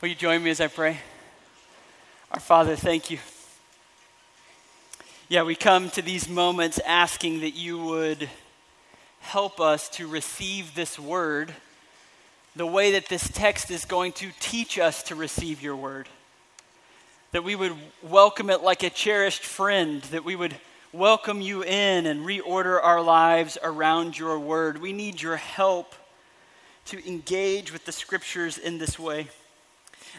Will you join me as I pray? Our Father, thank you. Yeah, we come to these moments asking that you would help us to receive this word the way that this text is going to teach us to receive your word. That we would welcome it like a cherished friend, that we would welcome you in and reorder our lives around your word. We need your help to engage with the scriptures in this way.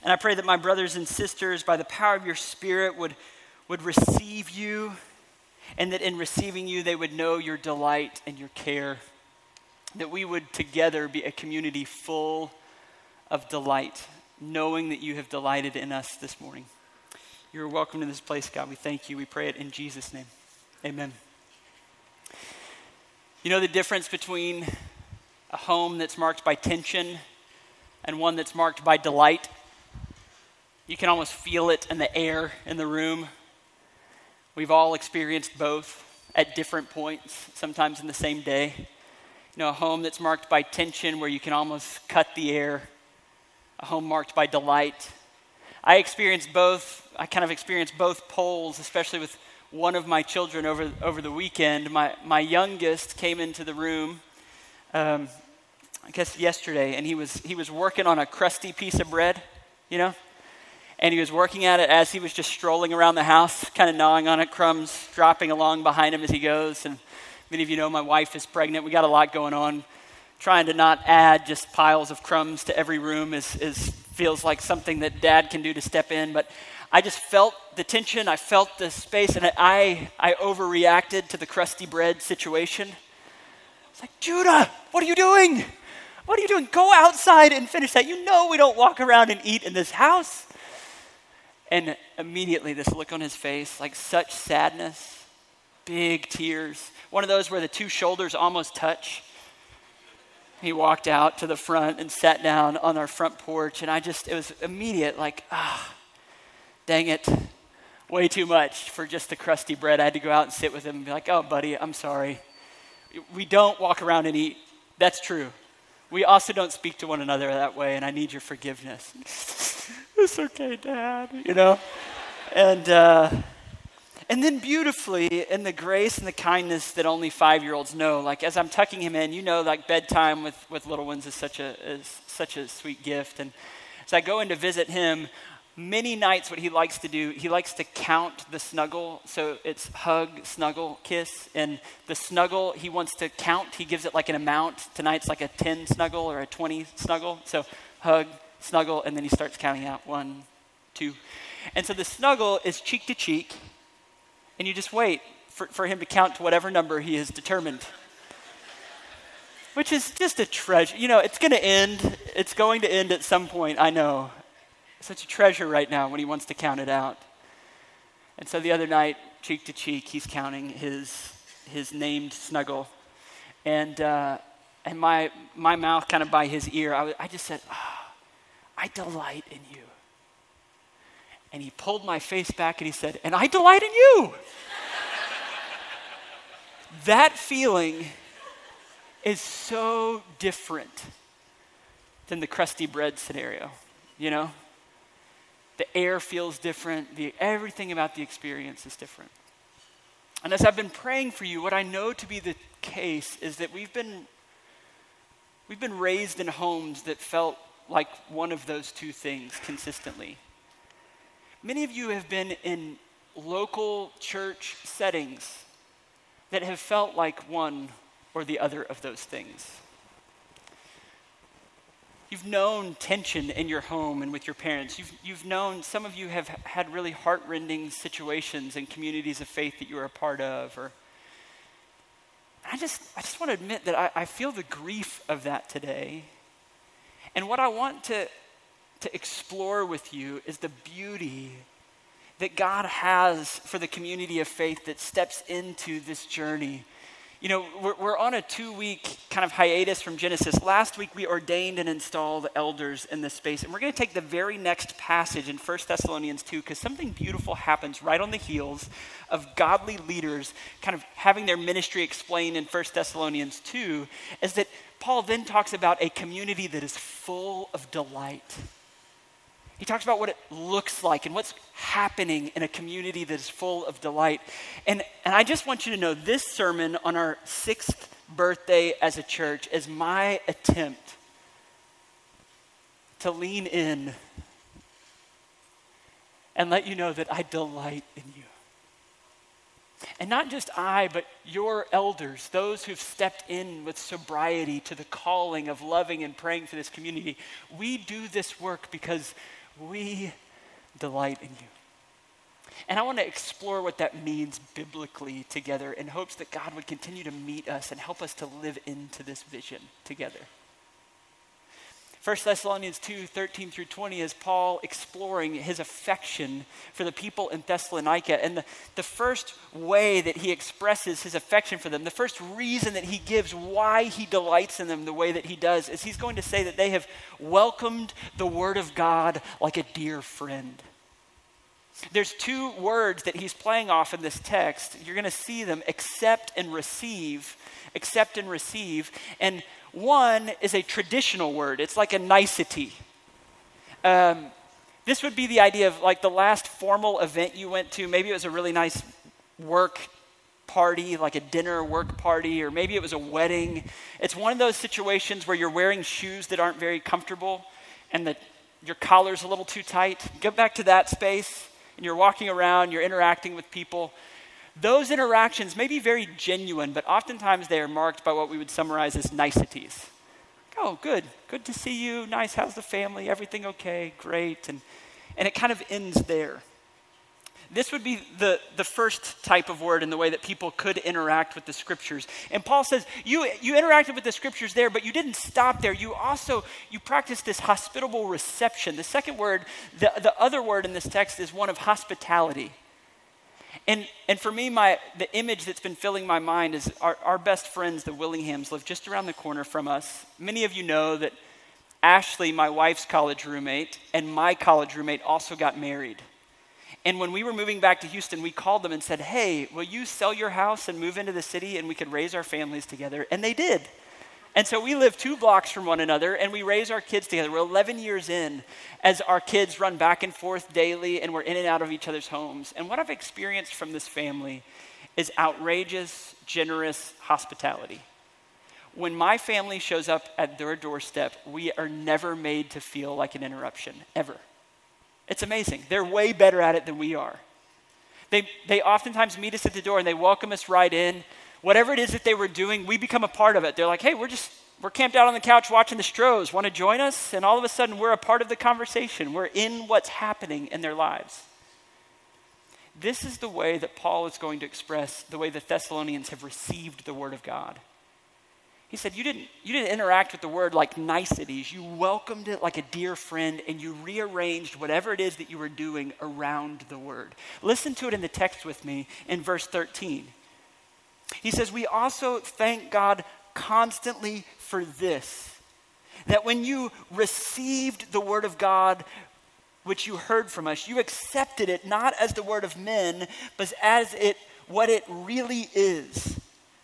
And I pray that my brothers and sisters, by the power of your Spirit, would, would receive you, and that in receiving you, they would know your delight and your care. That we would together be a community full of delight, knowing that you have delighted in us this morning. You're welcome to this place, God. We thank you. We pray it in Jesus' name. Amen. You know the difference between a home that's marked by tension and one that's marked by delight? You can almost feel it in the air in the room. We've all experienced both at different points, sometimes in the same day. You know, a home that's marked by tension where you can almost cut the air, a home marked by delight. I experienced both, I kind of experienced both poles, especially with one of my children over, over the weekend. My, my youngest came into the room, um, I guess yesterday, and he was, he was working on a crusty piece of bread, you know? And he was working at it as he was just strolling around the house, kind of gnawing on it, crumbs dropping along behind him as he goes. And many of you know my wife is pregnant. We got a lot going on. Trying to not add just piles of crumbs to every room is, is feels like something that dad can do to step in. But I just felt the tension, I felt the space, and I, I overreacted to the crusty bread situation. It's like, Judah, what are you doing? What are you doing? Go outside and finish that. You know we don't walk around and eat in this house. And immediately, this look on his face, like such sadness, big tears, one of those where the two shoulders almost touch. He walked out to the front and sat down on our front porch, and I just, it was immediate, like, ah dang it, way too much for just the crusty bread. I had to go out and sit with him and be like, oh, buddy, I'm sorry. We don't walk around and eat. That's true. We also don't speak to one another that way, and I need your forgiveness. it's okay, Dad, you know? And, uh, and then beautifully, in the grace and the kindness that only five year olds know, like as I'm tucking him in, you know, like bedtime with, with little ones is such a, is such a sweet gift. And as I go in to visit him, many nights what he likes to do he likes to count the snuggle. So it's hug snuggle kiss. And the snuggle he wants to count he gives it like an amount. Tonight's like a 10 snuggle or a 20 snuggle. So hug snuggle and then he starts counting out one two. And so the snuggle is cheek to cheek and you just wait for, for him to count to whatever number he has determined. Which is just a treasure. You know it's going to end. It's going to end at some point i know such a treasure right now when he wants to count it out. And so the other night, cheek to cheek, he's counting his, his named snuggle. And, uh, and my, my mouth kind of by his ear, I, I just said, oh, I delight in you. And he pulled my face back and he said, And I delight in you. that feeling is so different than the crusty bread scenario, you know? The air feels different. The, everything about the experience is different. And as I've been praying for you, what I know to be the case is that we've been, we've been raised in homes that felt like one of those two things consistently. Many of you have been in local church settings that have felt like one or the other of those things. You've known tension in your home and with your parents. You've, you've known, some of you have had really heartrending situations in communities of faith that you are a part of. Or I just, I just want to admit that I, I feel the grief of that today. And what I want to, to explore with you is the beauty that God has for the community of faith that steps into this journey you know, we're, we're on a two week kind of hiatus from Genesis. Last week, we ordained and installed elders in this space. And we're going to take the very next passage in 1 Thessalonians 2 because something beautiful happens right on the heels of godly leaders kind of having their ministry explained in 1 Thessalonians 2 is that Paul then talks about a community that is full of delight. He talks about what it looks like and what's happening in a community that is full of delight. And, and I just want you to know this sermon on our sixth birthday as a church is my attempt to lean in and let you know that I delight in you. And not just I, but your elders, those who've stepped in with sobriety to the calling of loving and praying for this community. We do this work because we delight in you. And I want to explore what that means biblically together in hopes that God would continue to meet us and help us to live into this vision together. 1 Thessalonians 2 13 through 20 is Paul exploring his affection for the people in Thessalonica. And the, the first way that he expresses his affection for them, the first reason that he gives why he delights in them the way that he does, is he's going to say that they have welcomed the word of God like a dear friend. There's two words that he's playing off in this text. You're going to see them accept and receive. Accept and receive. And one is a traditional word, it's like a nicety. Um, this would be the idea of like the last formal event you went to. Maybe it was a really nice work party, like a dinner work party, or maybe it was a wedding. It's one of those situations where you're wearing shoes that aren't very comfortable and that your collar's a little too tight. Get back to that space and you're walking around, you're interacting with people. Those interactions may be very genuine, but oftentimes they are marked by what we would summarize as niceties. Oh, good. Good to see you. Nice. How's the family? Everything okay? Great. And, and it kind of ends there. This would be the, the first type of word in the way that people could interact with the scriptures. And Paul says, you, you interacted with the scriptures there, but you didn't stop there. You also, you practiced this hospitable reception. The second word, the, the other word in this text is one of hospitality. And, and for me, my, the image that's been filling my mind is our, our best friends, the Willinghams, live just around the corner from us. Many of you know that Ashley, my wife's college roommate, and my college roommate also got married. And when we were moving back to Houston, we called them and said, Hey, will you sell your house and move into the city and we could raise our families together? And they did. And so we live two blocks from one another and we raise our kids together. We're 11 years in as our kids run back and forth daily and we're in and out of each other's homes. And what I've experienced from this family is outrageous, generous hospitality. When my family shows up at their doorstep, we are never made to feel like an interruption, ever. It's amazing. They're way better at it than we are. They, they oftentimes meet us at the door and they welcome us right in whatever it is that they were doing, we become a part of it. They're like, hey, we're just, we're camped out on the couch watching the Stros. Want to join us? And all of a sudden, we're a part of the conversation. We're in what's happening in their lives. This is the way that Paul is going to express the way the Thessalonians have received the Word of God. He said, you didn't, you didn't interact with the word like niceties. You welcomed it like a dear friend and you rearranged whatever it is that you were doing around the word. Listen to it in the text with me in verse 13. He says, We also thank God constantly for this that when you received the word of God, which you heard from us, you accepted it not as the word of men, but as it what it really is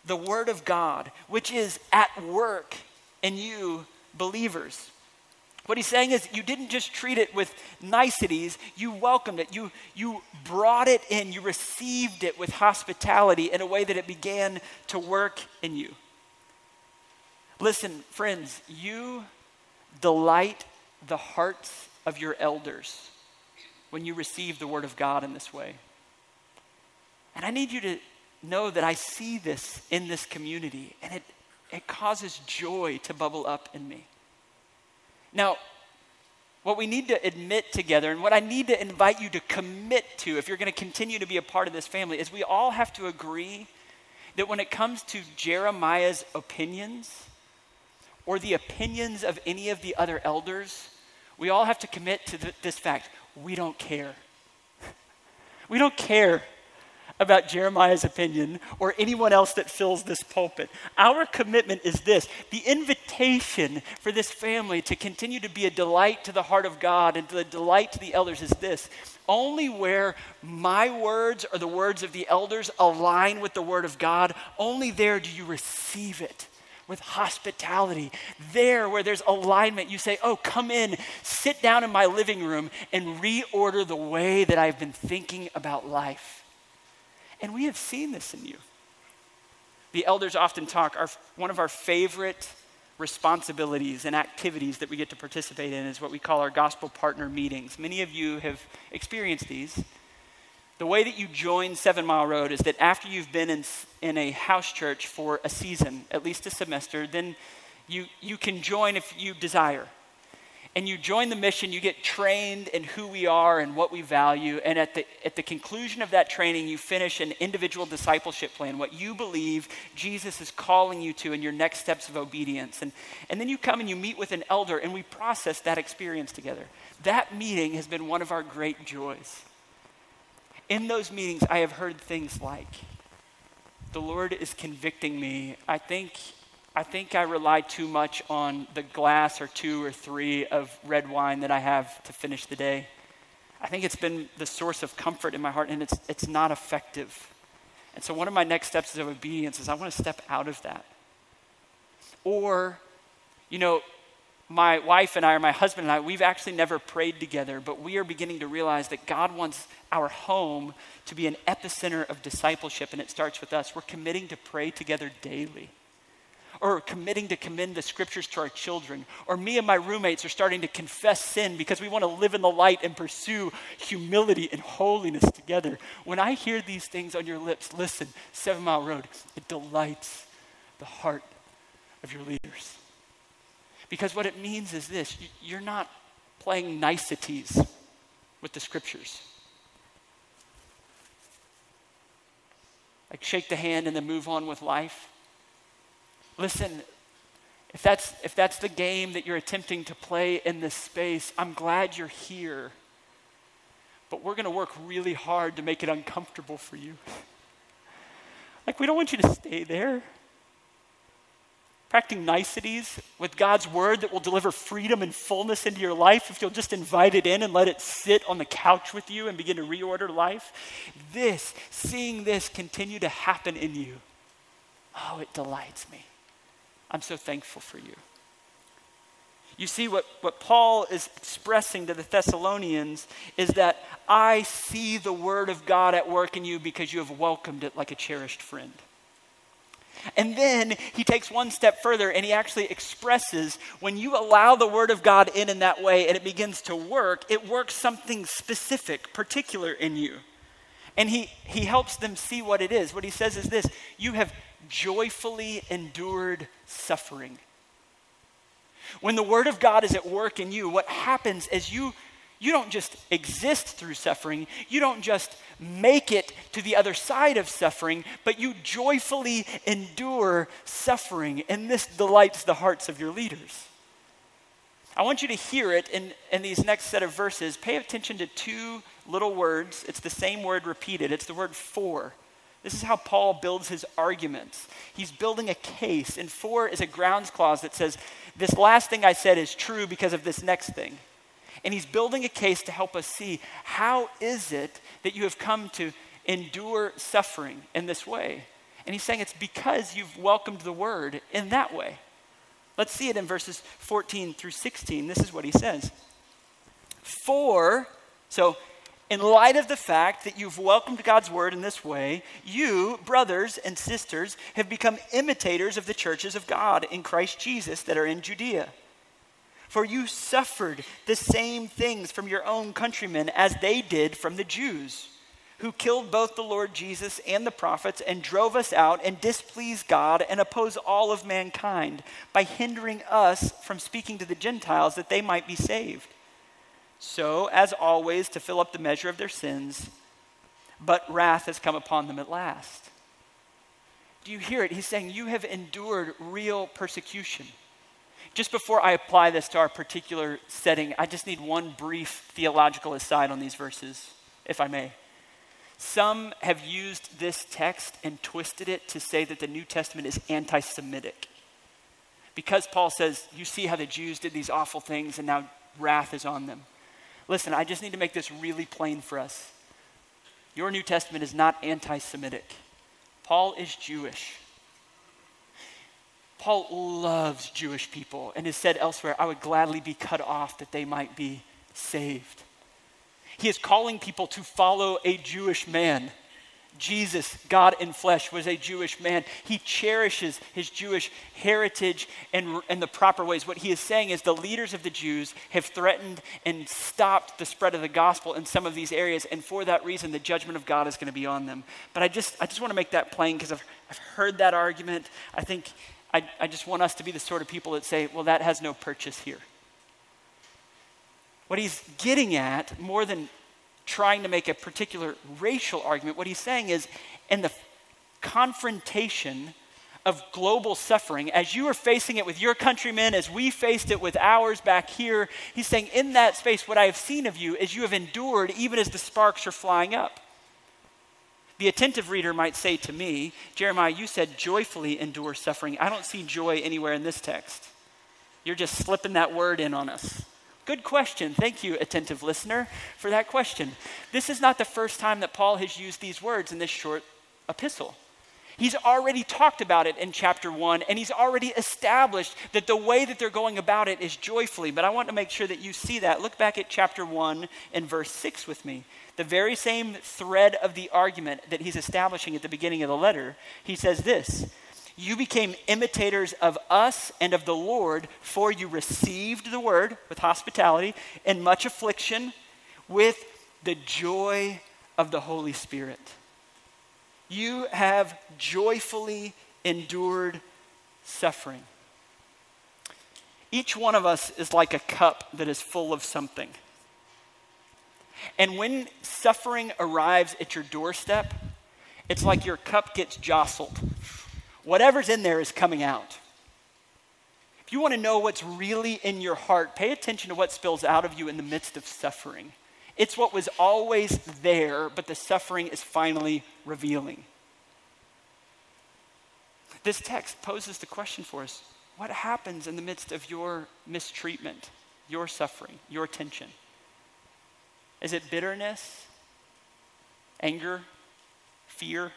the word of God, which is at work in you believers. What he's saying is, you didn't just treat it with niceties, you welcomed it. You, you brought it in, you received it with hospitality in a way that it began to work in you. Listen, friends, you delight the hearts of your elders when you receive the word of God in this way. And I need you to know that I see this in this community, and it, it causes joy to bubble up in me. Now, what we need to admit together, and what I need to invite you to commit to if you're going to continue to be a part of this family, is we all have to agree that when it comes to Jeremiah's opinions or the opinions of any of the other elders, we all have to commit to th- this fact we don't care. we don't care about Jeremiah's opinion or anyone else that fills this pulpit. Our commitment is this the invitation for this family to continue to be a delight to the heart of God and to the delight to the elders is this. Only where my words or the words of the elders align with the word of God, only there do you receive it with hospitality. There, where there's alignment, you say, Oh, come in, sit down in my living room, and reorder the way that I've been thinking about life. And we have seen this in you. The elders often talk, our, one of our favorite responsibilities and activities that we get to participate in is what we call our gospel partner meetings. Many of you have experienced these. The way that you join Seven Mile Road is that after you've been in, in a house church for a season, at least a semester, then you, you can join if you desire and you join the mission, you get trained in who we are and what we value. And at the, at the conclusion of that training, you finish an individual discipleship plan, what you believe Jesus is calling you to in your next steps of obedience. And, and then you come and you meet with an elder, and we process that experience together. That meeting has been one of our great joys. In those meetings, I have heard things like, the Lord is convicting me. I think I think I rely too much on the glass or two or three of red wine that I have to finish the day. I think it's been the source of comfort in my heart, and it's, it's not effective. And so, one of my next steps of obedience is I want to step out of that. Or, you know, my wife and I, or my husband and I, we've actually never prayed together, but we are beginning to realize that God wants our home to be an epicenter of discipleship, and it starts with us. We're committing to pray together daily or committing to commend the scriptures to our children, or me and my roommates are starting to confess sin because we want to live in the light and pursue humility and holiness together. When I hear these things on your lips, listen, Seven Mile Road, it delights the heart of your leaders. Because what it means is this you're not playing niceties with the scriptures. Like shake the hand and then move on with life. Listen, if that's, if that's the game that you're attempting to play in this space, I'm glad you're here. But we're going to work really hard to make it uncomfortable for you. like, we don't want you to stay there. Practicing niceties with God's word that will deliver freedom and fullness into your life if you'll just invite it in and let it sit on the couch with you and begin to reorder life. This, seeing this continue to happen in you, oh, it delights me. I'm so thankful for you. You see, what, what Paul is expressing to the Thessalonians is that I see the word of God at work in you because you have welcomed it like a cherished friend. And then he takes one step further and he actually expresses when you allow the word of God in in that way and it begins to work, it works something specific, particular in you. And he, he helps them see what it is. What he says is this you have joyfully endured suffering. When the Word of God is at work in you, what happens is you, you don't just exist through suffering, you don't just make it to the other side of suffering, but you joyfully endure suffering. And this delights the hearts of your leaders. I want you to hear it in, in these next set of verses. Pay attention to two little words. It's the same word repeated, it's the word for. This is how Paul builds his arguments. He's building a case, and for is a grounds clause that says, This last thing I said is true because of this next thing. And he's building a case to help us see how is it that you have come to endure suffering in this way? And he's saying it's because you've welcomed the word in that way. Let's see it in verses 14 through 16. This is what he says. For, so in light of the fact that you've welcomed God's word in this way, you, brothers and sisters, have become imitators of the churches of God in Christ Jesus that are in Judea. For you suffered the same things from your own countrymen as they did from the Jews, who killed both the Lord Jesus and the prophets and drove us out and displeased God and oppose all of mankind by hindering us from speaking to the Gentiles that they might be saved. So, as always, to fill up the measure of their sins, but wrath has come upon them at last. Do you hear it? He's saying, You have endured real persecution. Just before I apply this to our particular setting, I just need one brief theological aside on these verses, if I may. Some have used this text and twisted it to say that the New Testament is anti Semitic. Because Paul says, You see how the Jews did these awful things and now wrath is on them. Listen, I just need to make this really plain for us. Your New Testament is not anti Semitic, Paul is Jewish. Paul loves Jewish people and has said elsewhere, I would gladly be cut off that they might be saved. He is calling people to follow a Jewish man. Jesus, God in flesh, was a Jewish man. He cherishes his Jewish heritage and, and the proper ways. What he is saying is the leaders of the Jews have threatened and stopped the spread of the gospel in some of these areas, and for that reason, the judgment of God is going to be on them. But I just, I just want to make that plain because I've, I've heard that argument. I think I, I just want us to be the sort of people that say, well, that has no purchase here. What he's getting at, more than trying to make a particular racial argument, what he's saying is, in the confrontation of global suffering, as you are facing it with your countrymen, as we faced it with ours back here, he's saying, in that space, what I have seen of you is you have endured even as the sparks are flying up. The attentive reader might say to me, Jeremiah, you said joyfully endure suffering. I don't see joy anywhere in this text. You're just slipping that word in on us. Good question. Thank you, attentive listener, for that question. This is not the first time that Paul has used these words in this short epistle. He's already talked about it in chapter one, and he's already established that the way that they're going about it is joyfully. But I want to make sure that you see that. Look back at chapter one and verse six with me the very same thread of the argument that he's establishing at the beginning of the letter, he says this You became imitators of us and of the Lord, for you received the word with hospitality and much affliction with the joy of the Holy Spirit. You have joyfully endured suffering. Each one of us is like a cup that is full of something. And when suffering arrives at your doorstep, it's like your cup gets jostled. Whatever's in there is coming out. If you want to know what's really in your heart, pay attention to what spills out of you in the midst of suffering. It's what was always there, but the suffering is finally revealing. This text poses the question for us what happens in the midst of your mistreatment, your suffering, your tension? Is it bitterness, anger, fear?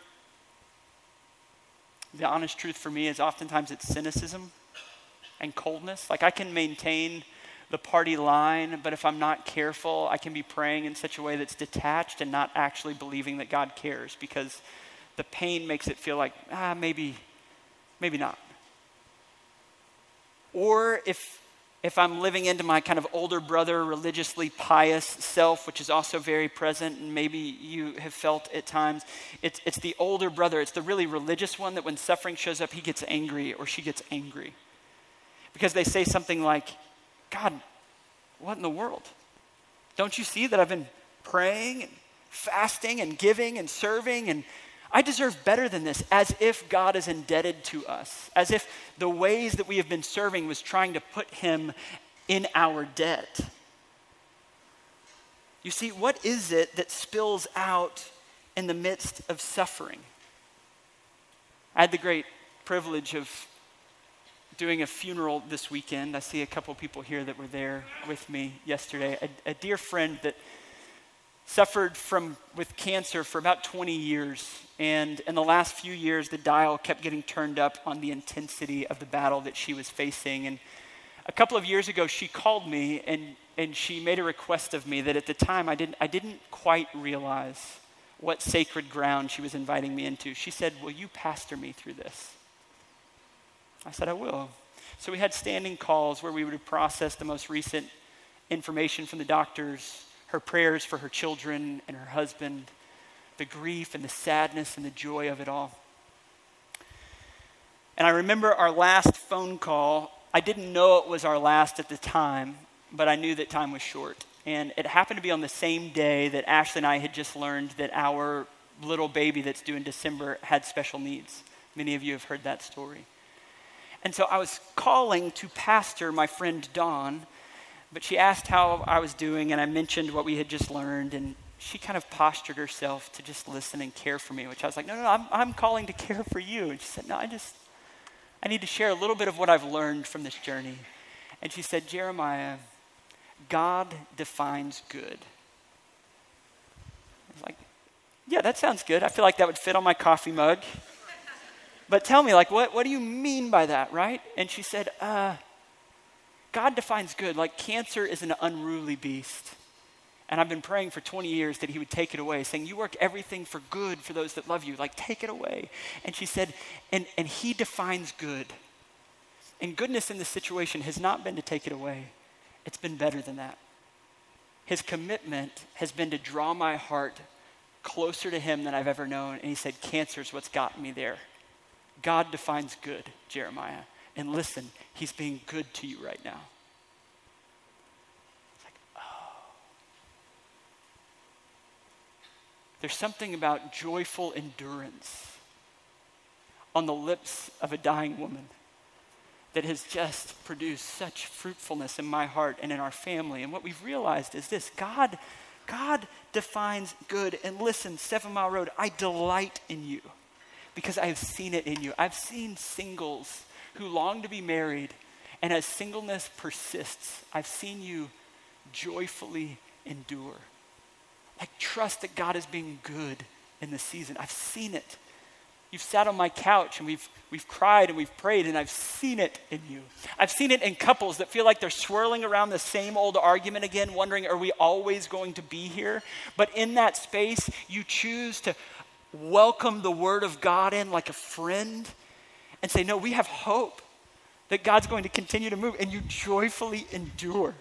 The honest truth for me is oftentimes it's cynicism and coldness. Like I can maintain the party line, but if I'm not careful, I can be praying in such a way that's detached and not actually believing that God cares because the pain makes it feel like, ah, maybe, maybe not. Or if if I'm living into my kind of older brother, religiously pious self, which is also very present, and maybe you have felt at times, it's, it's the older brother, it's the really religious one that when suffering shows up, he gets angry or she gets angry. Because they say something like, God, what in the world? Don't you see that I've been praying and fasting and giving and serving and I deserve better than this, as if God is indebted to us, as if the ways that we have been serving was trying to put him in our debt. You see, what is it that spills out in the midst of suffering? I had the great privilege of doing a funeral this weekend. I see a couple people here that were there with me yesterday. A, a dear friend that suffered from with cancer for about 20 years. And in the last few years the dial kept getting turned up on the intensity of the battle that she was facing. And a couple of years ago she called me and, and she made a request of me that at the time I didn't, I didn't quite realize what sacred ground she was inviting me into. She said will you pastor me through this? I said i will. So we had standing calls where we would process the most recent information from the doctors her prayers for her children and her husband, the grief and the sadness and the joy of it all. And I remember our last phone call. I didn't know it was our last at the time, but I knew that time was short. And it happened to be on the same day that Ashley and I had just learned that our little baby that's due in December had special needs. Many of you have heard that story. And so I was calling to pastor my friend Dawn but she asked how I was doing, and I mentioned what we had just learned, and she kind of postured herself to just listen and care for me, which I was like, no, no, no, I'm, I'm calling to care for you. And she said, no, I just, I need to share a little bit of what I've learned from this journey. And she said, Jeremiah, God defines good. I was like, yeah, that sounds good. I feel like that would fit on my coffee mug. but tell me, like, what, what do you mean by that, right? And she said, uh, God defines good. Like, cancer is an unruly beast. And I've been praying for 20 years that he would take it away, saying, You work everything for good for those that love you. Like, take it away. And she said, And, and he defines good. And goodness in this situation has not been to take it away, it's been better than that. His commitment has been to draw my heart closer to him than I've ever known. And he said, Cancer is what's gotten me there. God defines good, Jeremiah. And listen, he's being good to you right now. It's like, oh. There's something about joyful endurance on the lips of a dying woman that has just produced such fruitfulness in my heart and in our family. And what we've realized is this God, God defines good. And listen, Seven Mile Road, I delight in you because I have seen it in you. I've seen singles who long to be married, and as singleness persists, I've seen you joyfully endure. Like, trust that God is being good in the season. I've seen it. You've sat on my couch and we've, we've cried and we've prayed, and I've seen it in you. I've seen it in couples that feel like they're swirling around the same old argument again, wondering, are we always going to be here? But in that space, you choose to welcome the Word of God in like a friend and say, no, we have hope that God's going to continue to move, and you joyfully endure.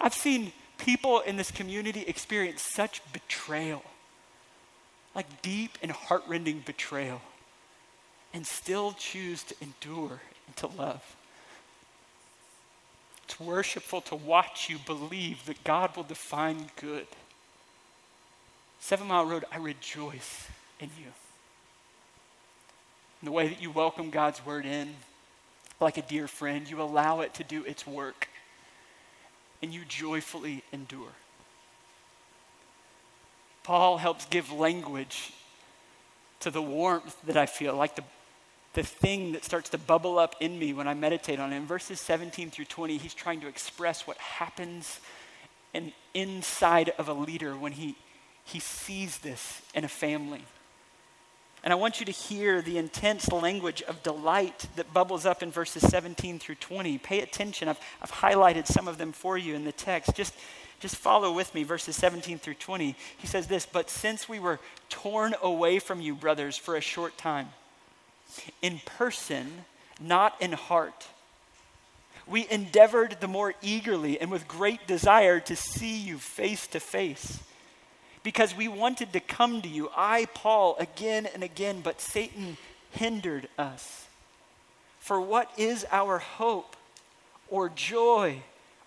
I've seen people in this community experience such betrayal like deep and heartrending betrayal, and still choose to endure and to love. It's worshipful to watch you believe that God will define good. Seven Mile Road, I rejoice in you. The way that you welcome God's word in, like a dear friend, you allow it to do its work, and you joyfully endure. Paul helps give language to the warmth that I feel, like the, the thing that starts to bubble up in me when I meditate on it. In verses 17 through 20, he's trying to express what happens in, inside of a leader when he, he sees this in a family. And I want you to hear the intense language of delight that bubbles up in verses 17 through 20. Pay attention. I've, I've highlighted some of them for you in the text. Just just follow with me, verses 17 through 20. He says this But since we were torn away from you, brothers, for a short time, in person, not in heart, we endeavored the more eagerly and with great desire to see you face to face. Because we wanted to come to you, I, Paul, again and again, but Satan hindered us. For what is our hope or joy?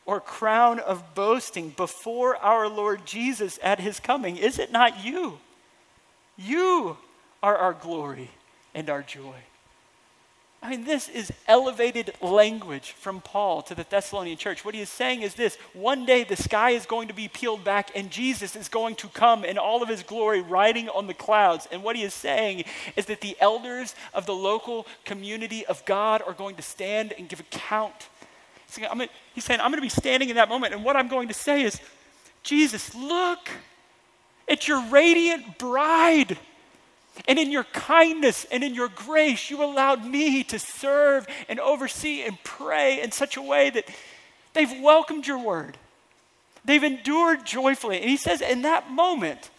or crown of boasting before our Lord Jesus at his coming? Is it not you? You are our glory and our joy. I mean, this is elevated language from Paul to the Thessalonian church. What he is saying is this one day the sky is going to be peeled back, and Jesus is going to come in all of his glory riding on the clouds. And what he is saying is that the elders of the local community of God are going to stand and give account He's saying, I'm going to be standing in that moment, and what I'm going to say is, Jesus, look, it's your radiant bride. And in your kindness and in your grace, you allowed me to serve and oversee and pray in such a way that they've welcomed your word. They've endured joyfully. And he says, in that moment,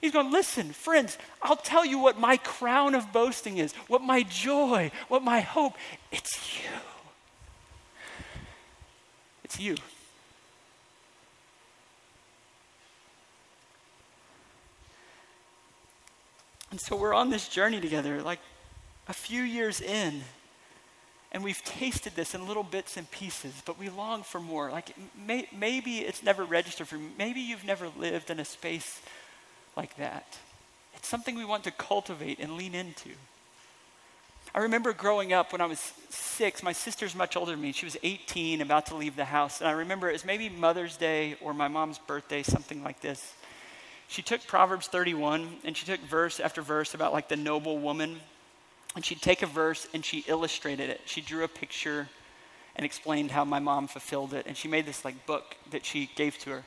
he's going, listen, friends, I'll tell you what my crown of boasting is, what my joy, what my hope. It's you. It's you. And so we're on this journey together, like a few years in, and we've tasted this in little bits and pieces, but we long for more. Like may, maybe it's never registered for me. Maybe you've never lived in a space like that. It's something we want to cultivate and lean into. I remember growing up when I was six, my sister's much older than me. She was 18, about to leave the house. And I remember it was maybe Mother's Day or my mom's birthday, something like this. She took Proverbs 31 and she took verse after verse about like the noble woman. And she'd take a verse and she illustrated it. She drew a picture and explained how my mom fulfilled it. And she made this like book that she gave to her.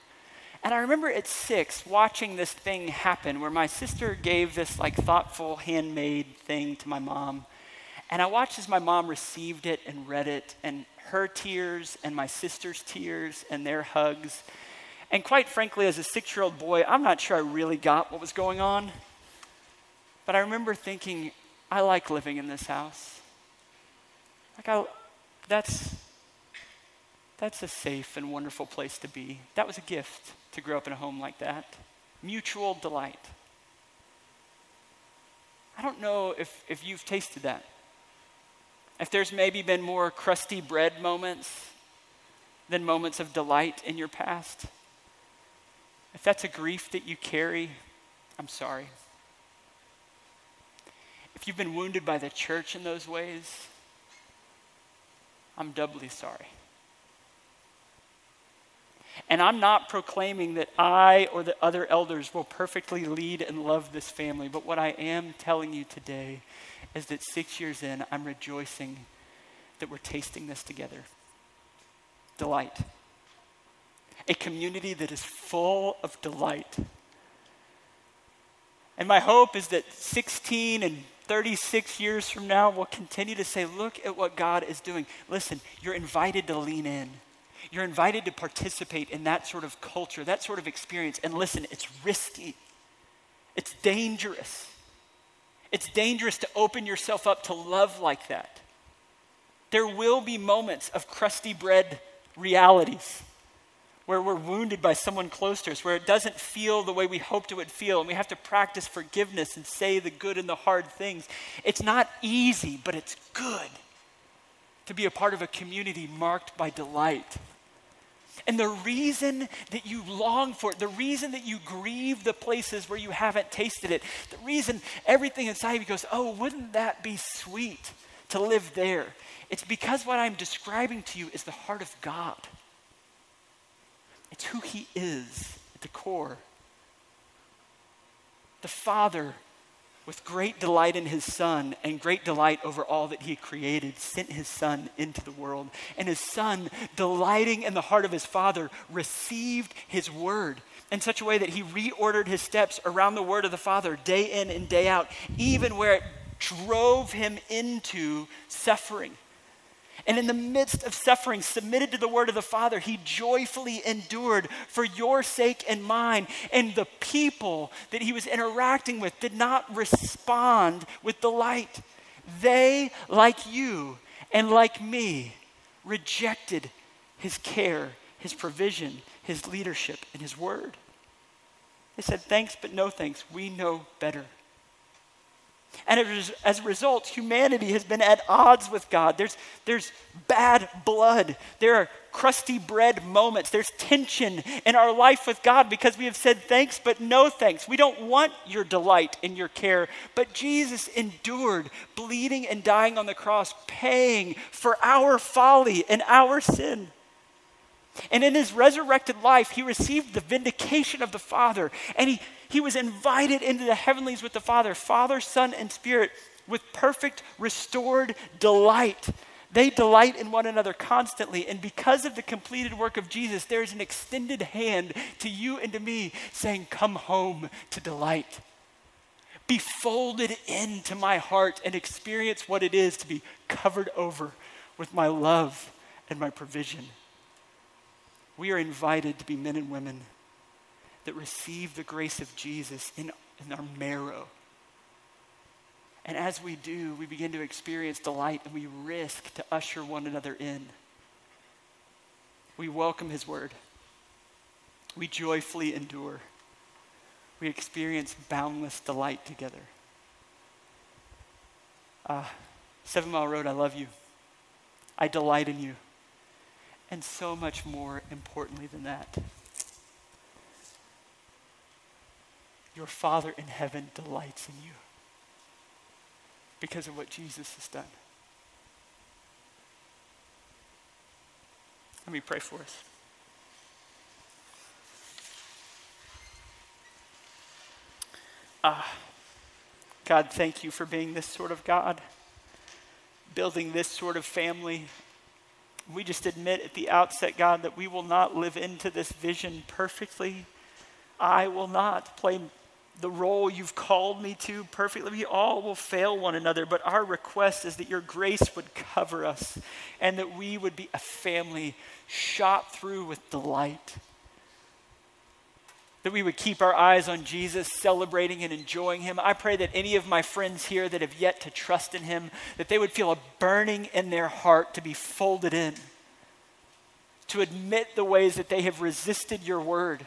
And I remember at six watching this thing happen where my sister gave this like thoughtful handmade thing to my mom. And I watched as my mom received it and read it, and her tears and my sister's tears and their hugs. And quite frankly, as a six year old boy, I'm not sure I really got what was going on. But I remember thinking, I like living in this house. Like, I, that's, that's a safe and wonderful place to be. That was a gift to grow up in a home like that. Mutual delight. I don't know if, if you've tasted that. If there's maybe been more crusty bread moments than moments of delight in your past. If that's a grief that you carry, I'm sorry. If you've been wounded by the church in those ways, I'm doubly sorry. And I'm not proclaiming that I or the other elders will perfectly lead and love this family, but what I am telling you today is that six years in, I'm rejoicing that we're tasting this together. Delight. A community that is full of delight. And my hope is that 16 and 36 years from now, we'll continue to say, look at what God is doing. Listen, you're invited to lean in. You're invited to participate in that sort of culture, that sort of experience. And listen, it's risky, it's dangerous. It's dangerous to open yourself up to love like that. There will be moments of crusty bread realities where we're wounded by someone close to us, where it doesn't feel the way we hoped it would feel, and we have to practice forgiveness and say the good and the hard things. It's not easy, but it's good to be a part of a community marked by delight. And the reason that you long for it, the reason that you grieve the places where you haven't tasted it, the reason everything inside you goes, oh, wouldn't that be sweet to live there? It's because what I'm describing to you is the heart of God. Who He is at the core. The Father with great delight in his son and great delight over all that he created, sent his son into the world. And his son, delighting in the heart of his father, received his word in such a way that he reordered his steps around the word of the Father day in and day out, even where it drove him into suffering. And in the midst of suffering, submitted to the word of the Father, he joyfully endured for your sake and mine. And the people that he was interacting with did not respond with delight. They, like you and like me, rejected his care, his provision, his leadership, and his word. They said, Thanks, but no thanks. We know better. And as a result, humanity has been at odds with God. There's, there's bad blood. There are crusty bread moments. There's tension in our life with God because we have said thanks, but no thanks. We don't want your delight and your care. But Jesus endured bleeding and dying on the cross, paying for our folly and our sin. And in his resurrected life, he received the vindication of the Father. And he, he was invited into the heavenlies with the Father, Father, Son, and Spirit, with perfect, restored delight. They delight in one another constantly. And because of the completed work of Jesus, there is an extended hand to you and to me saying, Come home to delight. Be folded into my heart and experience what it is to be covered over with my love and my provision we are invited to be men and women that receive the grace of Jesus in, in our marrow. And as we do, we begin to experience delight and we risk to usher one another in. We welcome his word. We joyfully endure. We experience boundless delight together. Uh, Seven Mile Road, I love you. I delight in you. And so much more importantly than that, your Father in heaven delights in you because of what Jesus has done. Let me pray for us. Ah, God, thank you for being this sort of God, building this sort of family We just admit at the outset, God, that we will not live into this vision perfectly. I will not play the role you've called me to perfectly. We all will fail one another, but our request is that your grace would cover us and that we would be a family shot through with delight. That we would keep our eyes on Jesus, celebrating and enjoying him. I pray that any of my friends here that have yet to trust in him, that they would feel a burning in their heart to be folded in, to admit the ways that they have resisted your word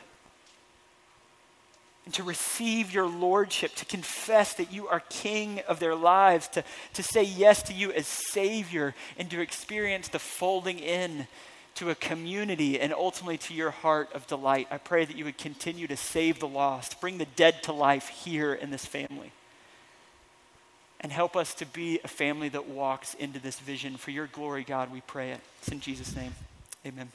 and to receive your lordship, to confess that you are king of their lives, to, to say yes to you as Savior, and to experience the folding in to a community and ultimately to your heart of delight. I pray that you would continue to save the lost, bring the dead to life here in this family, and help us to be a family that walks into this vision. For your glory, God, we pray it. It's in Jesus' name. Amen.